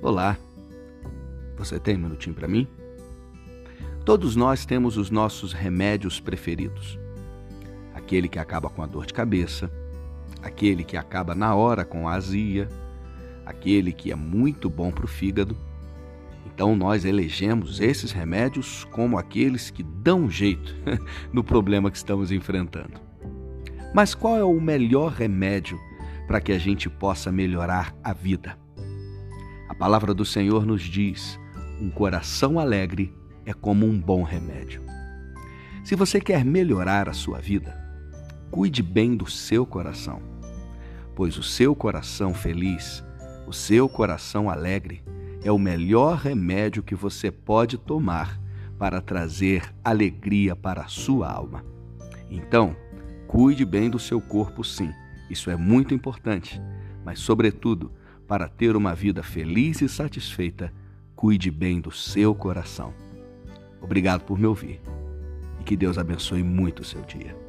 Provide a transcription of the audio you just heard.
Olá, você tem um minutinho para mim? Todos nós temos os nossos remédios preferidos. Aquele que acaba com a dor de cabeça, aquele que acaba na hora com a azia, aquele que é muito bom para o fígado. Então nós elegemos esses remédios como aqueles que dão jeito no problema que estamos enfrentando. Mas qual é o melhor remédio para que a gente possa melhorar a vida? A palavra do Senhor nos diz: um coração alegre é como um bom remédio. Se você quer melhorar a sua vida, cuide bem do seu coração, pois o seu coração feliz, o seu coração alegre, é o melhor remédio que você pode tomar para trazer alegria para a sua alma. Então, cuide bem do seu corpo, sim, isso é muito importante, mas, sobretudo, para ter uma vida feliz e satisfeita, cuide bem do seu coração. Obrigado por me ouvir e que Deus abençoe muito o seu dia.